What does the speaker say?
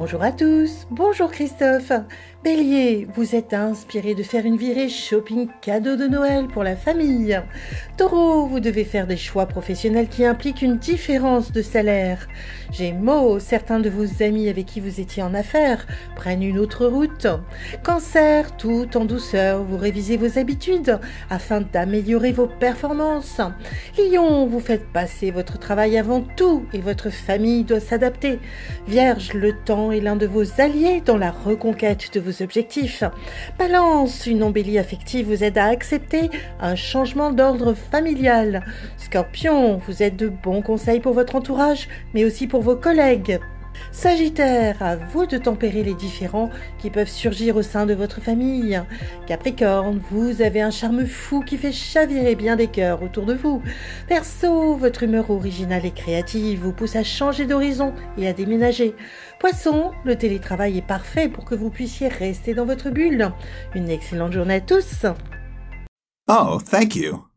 Bonjour à tous, bonjour Christophe. Bélier, vous êtes inspiré de faire une virée shopping cadeau de Noël pour la famille. Taureau, vous devez faire des choix professionnels qui impliquent une différence de salaire. Gémeaux, certains de vos amis avec qui vous étiez en affaires prennent une autre route. Cancer, tout en douceur, vous révisez vos habitudes afin d'améliorer vos performances. Lion, vous faites passer votre travail avant tout et votre famille doit s'adapter. Vierge, le temps est l'un de vos alliés dans la reconquête de vos objectifs. Balance, une embellie affective vous aide à accepter un changement d'ordre familial. Scorpion, vous êtes de bons conseils pour votre entourage, mais aussi pour vos collègues. Sagittaire, à vous de tempérer les différends qui peuvent surgir au sein de votre famille. Capricorne, vous avez un charme fou qui fait chavirer bien des cœurs autour de vous. Verseau, votre humeur originale et créative vous pousse à changer d'horizon et à déménager. Poisson, le télétravail est parfait pour que vous puissiez rester dans votre bulle. Une excellente journée à tous. Oh, thank you.